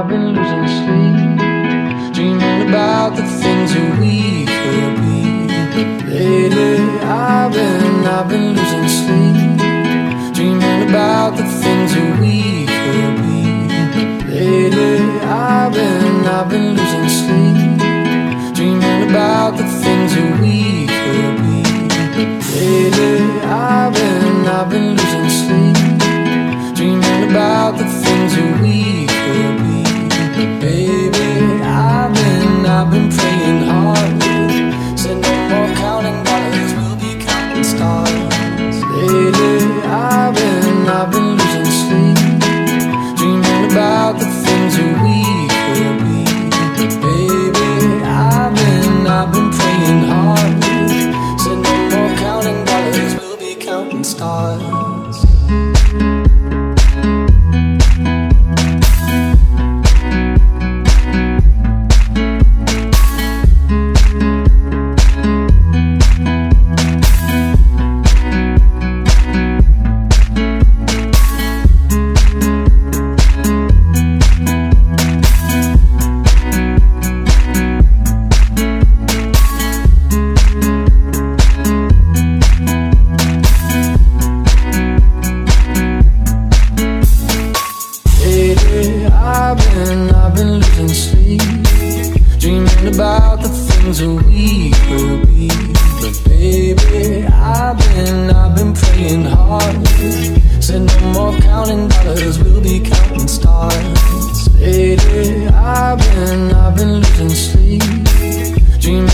I've been losing sleep Dreaming about the things that we could be. Lately I've been, I've been losing sleep Dreaming about the things that we could be. Lately I've been, I've been losing sleep Dreaming about the things that we could be. Lately I've been, I've been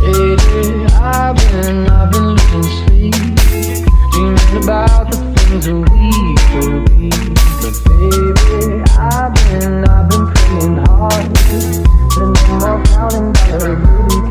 I've been, I've been losing sleep. Dreaming about the things we could be. But baby, I've been, I've been praying hard. No more counting dollars,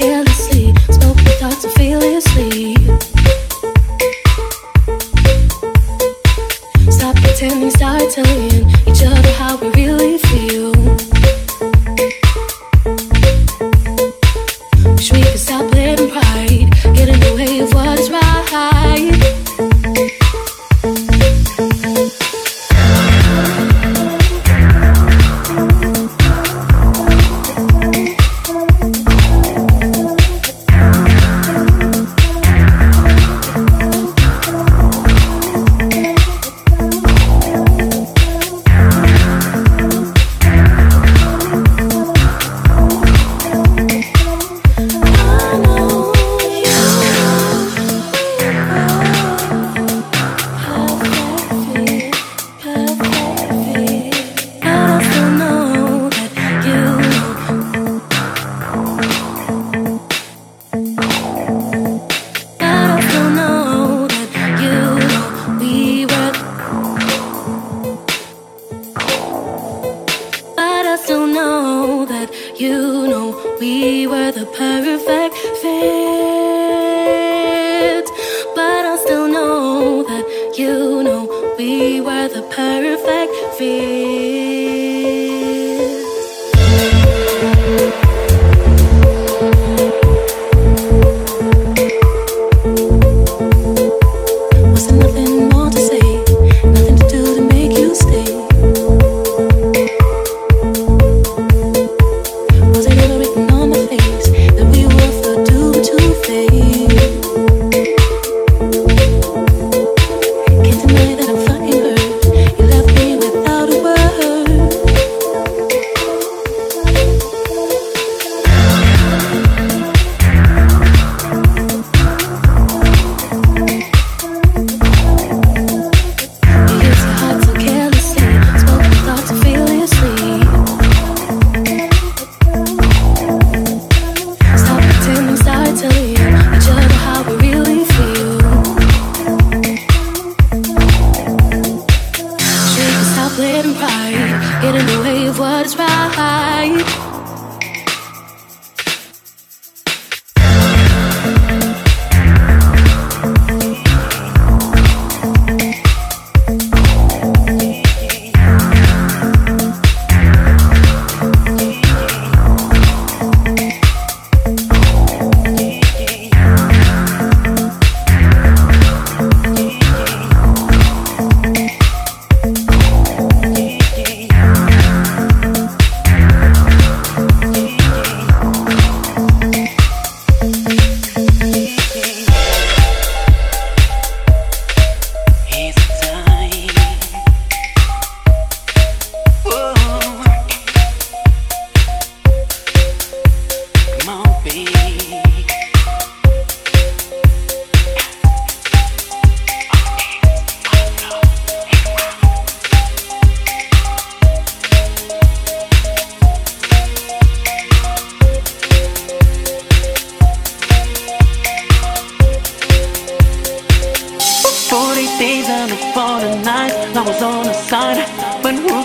kill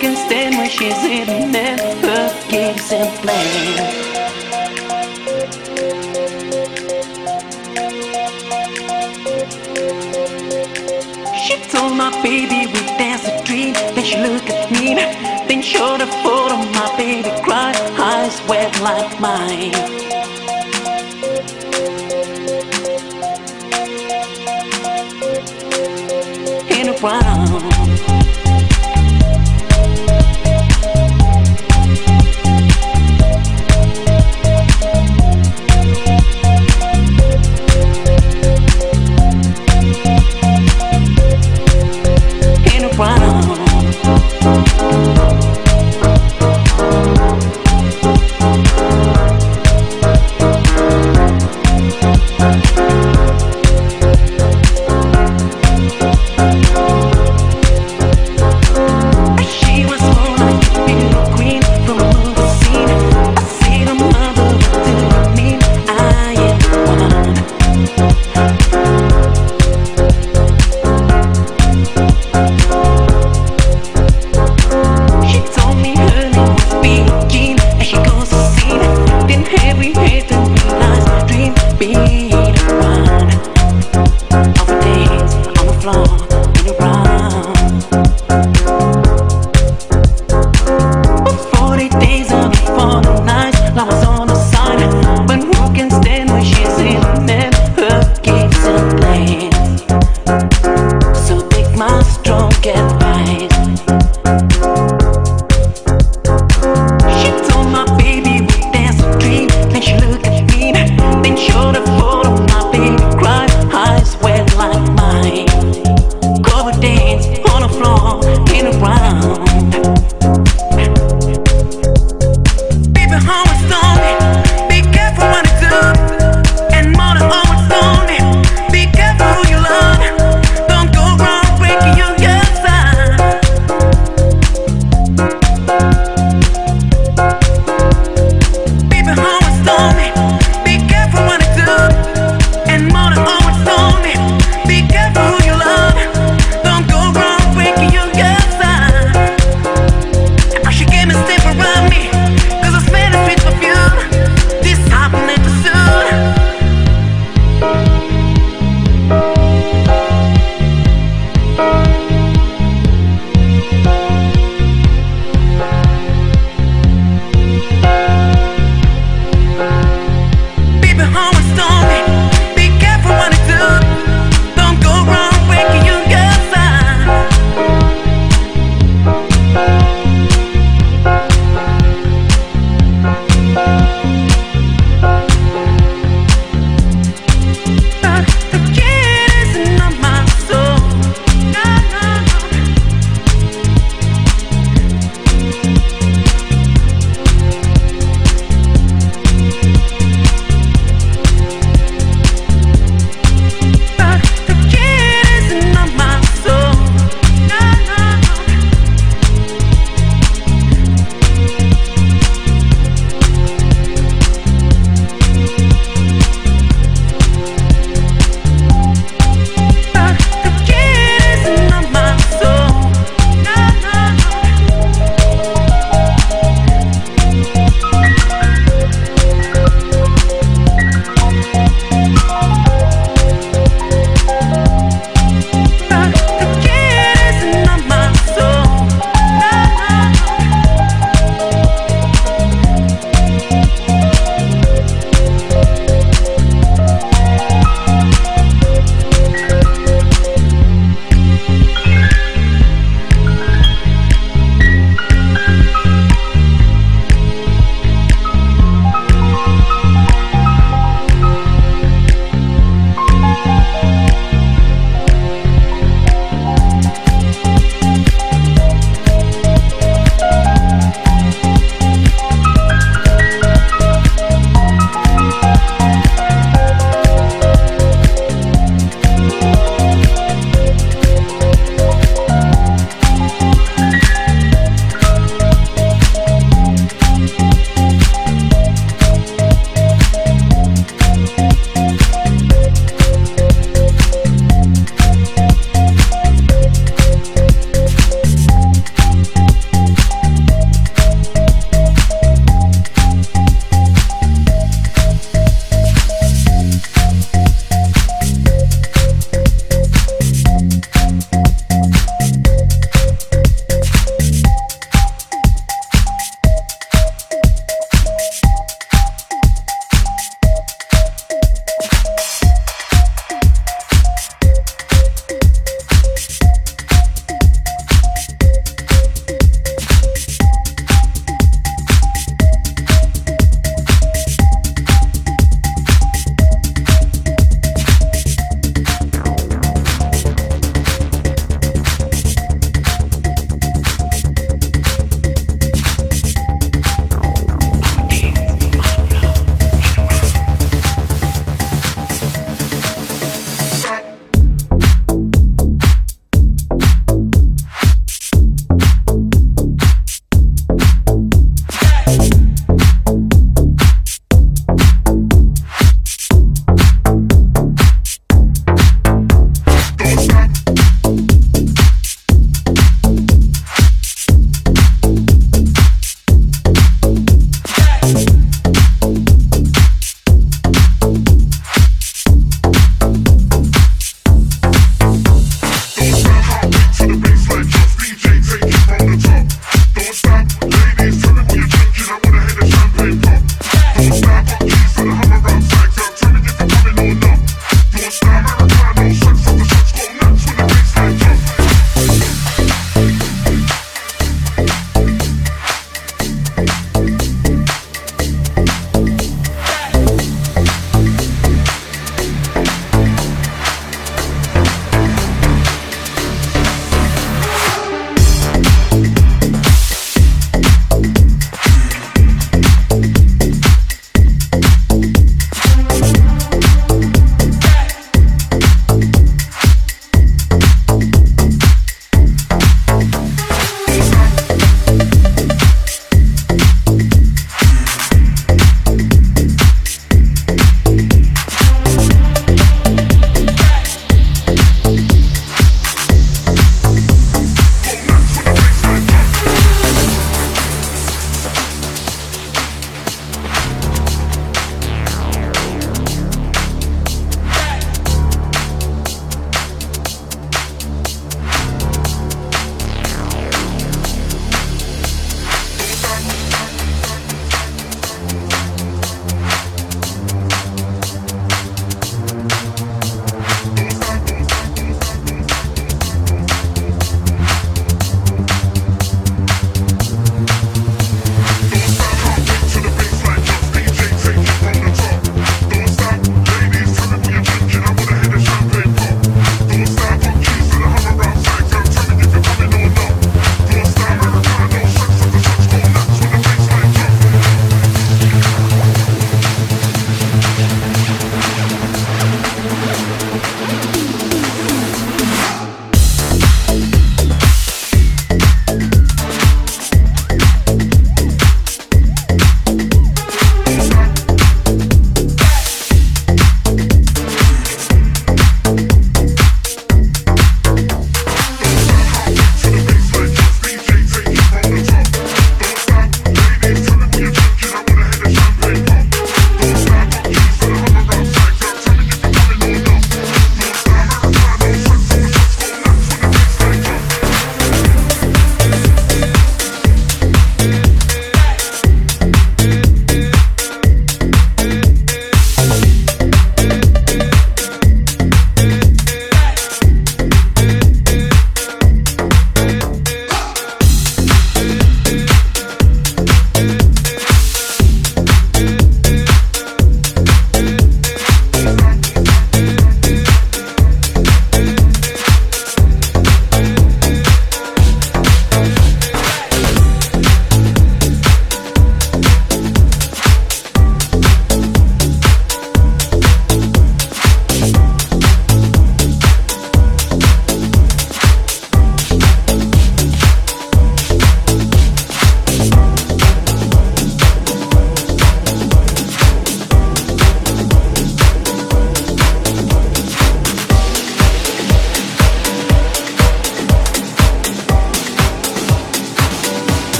can stand when she's in her games and playing. She told my baby we dance a dream. Then she looked at me, then showed a photo. My baby cried, eyes wet like mine. Wow.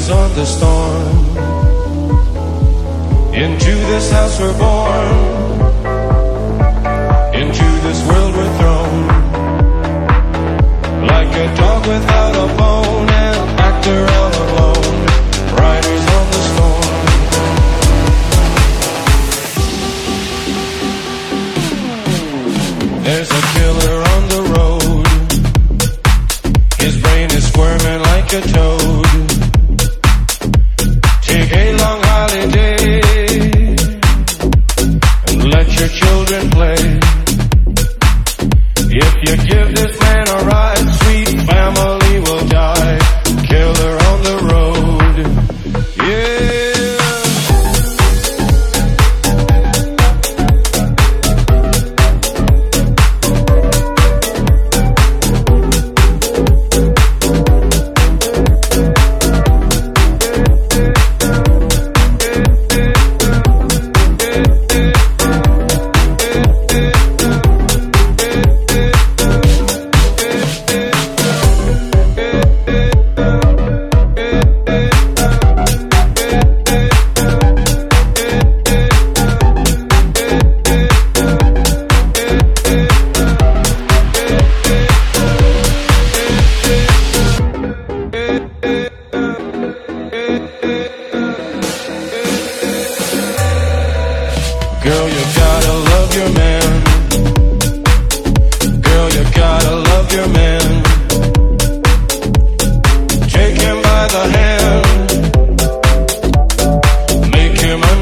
eyes on the storm. Into this house we're born. Into this world we're thrown. Like a dog without a bone, an actor on a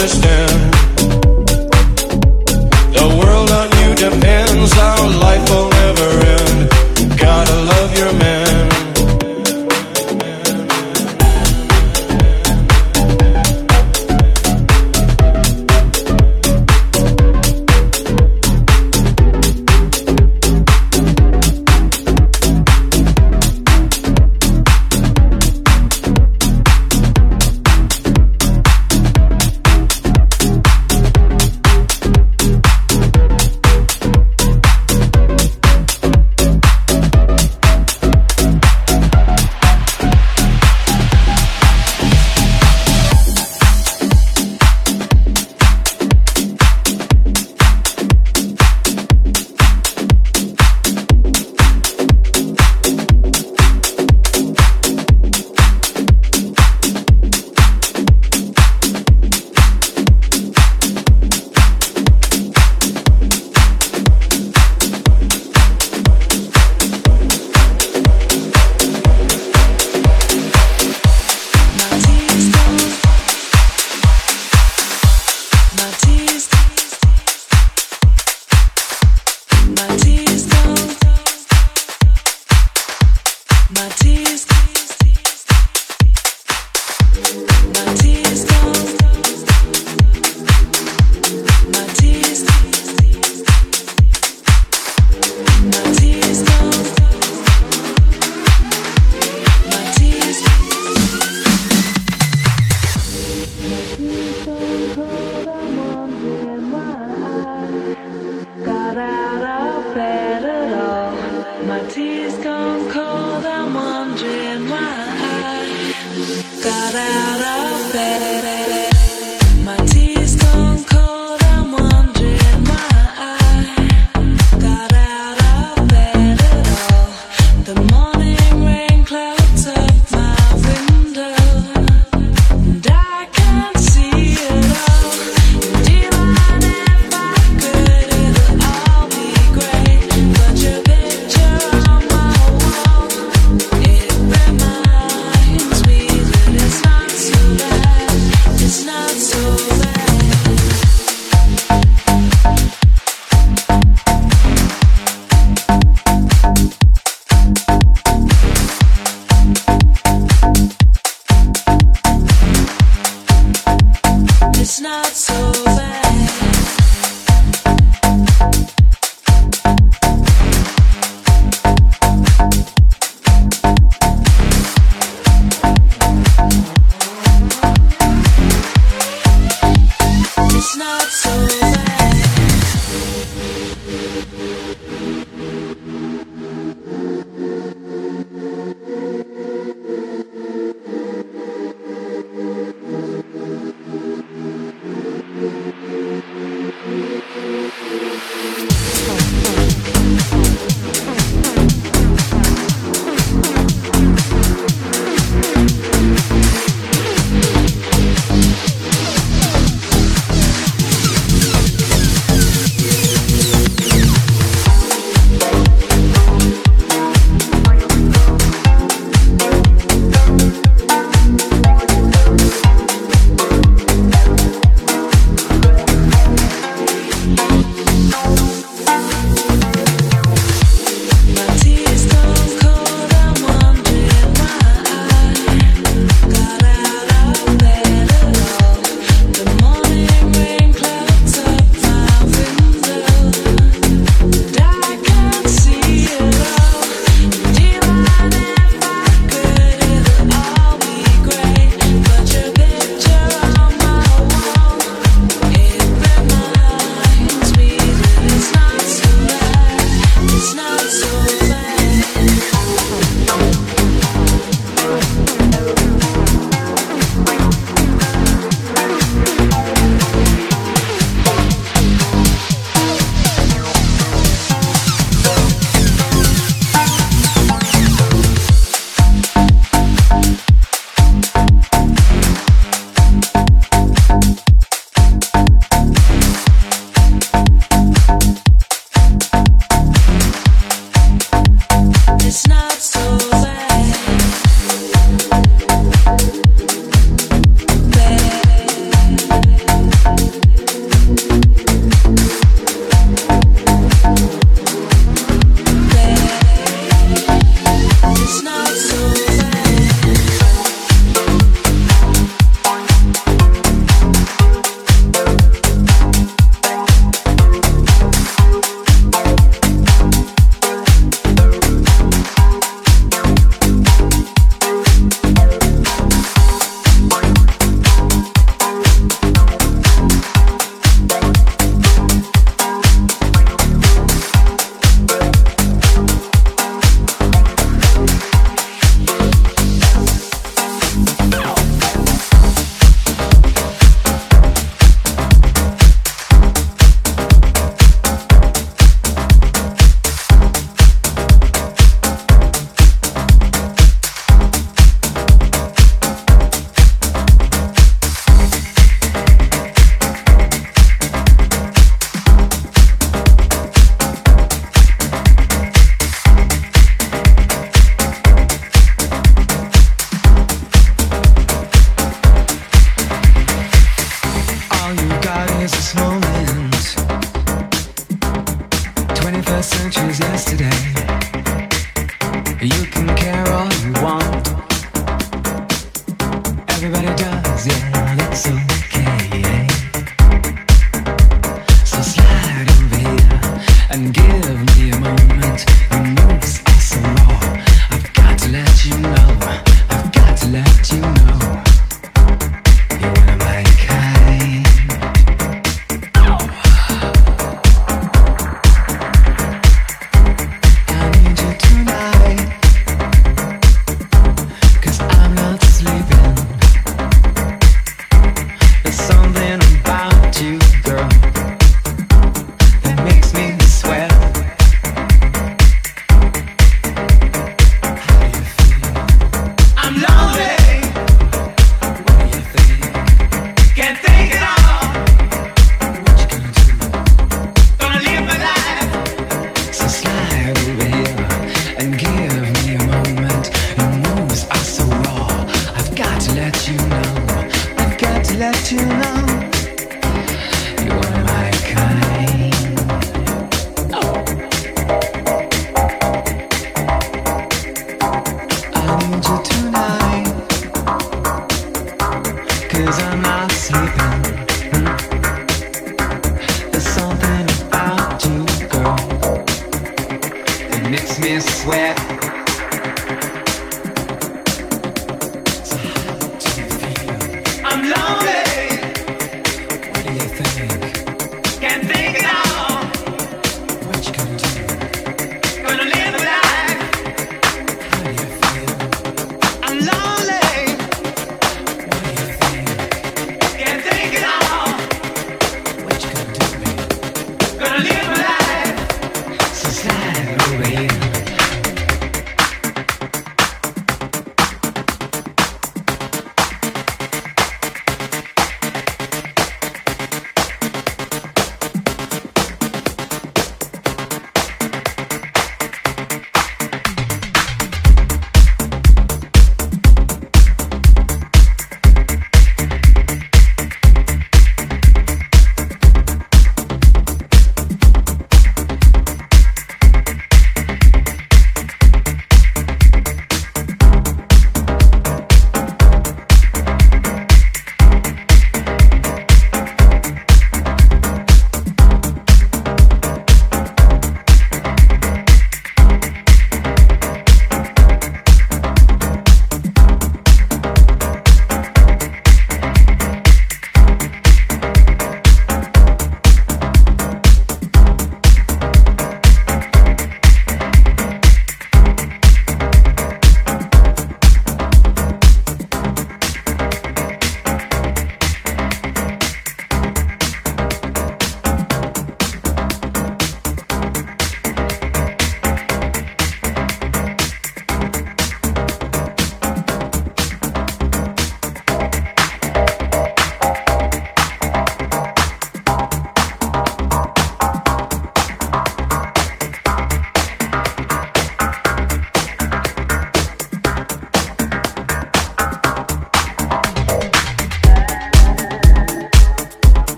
understand.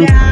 Yeah.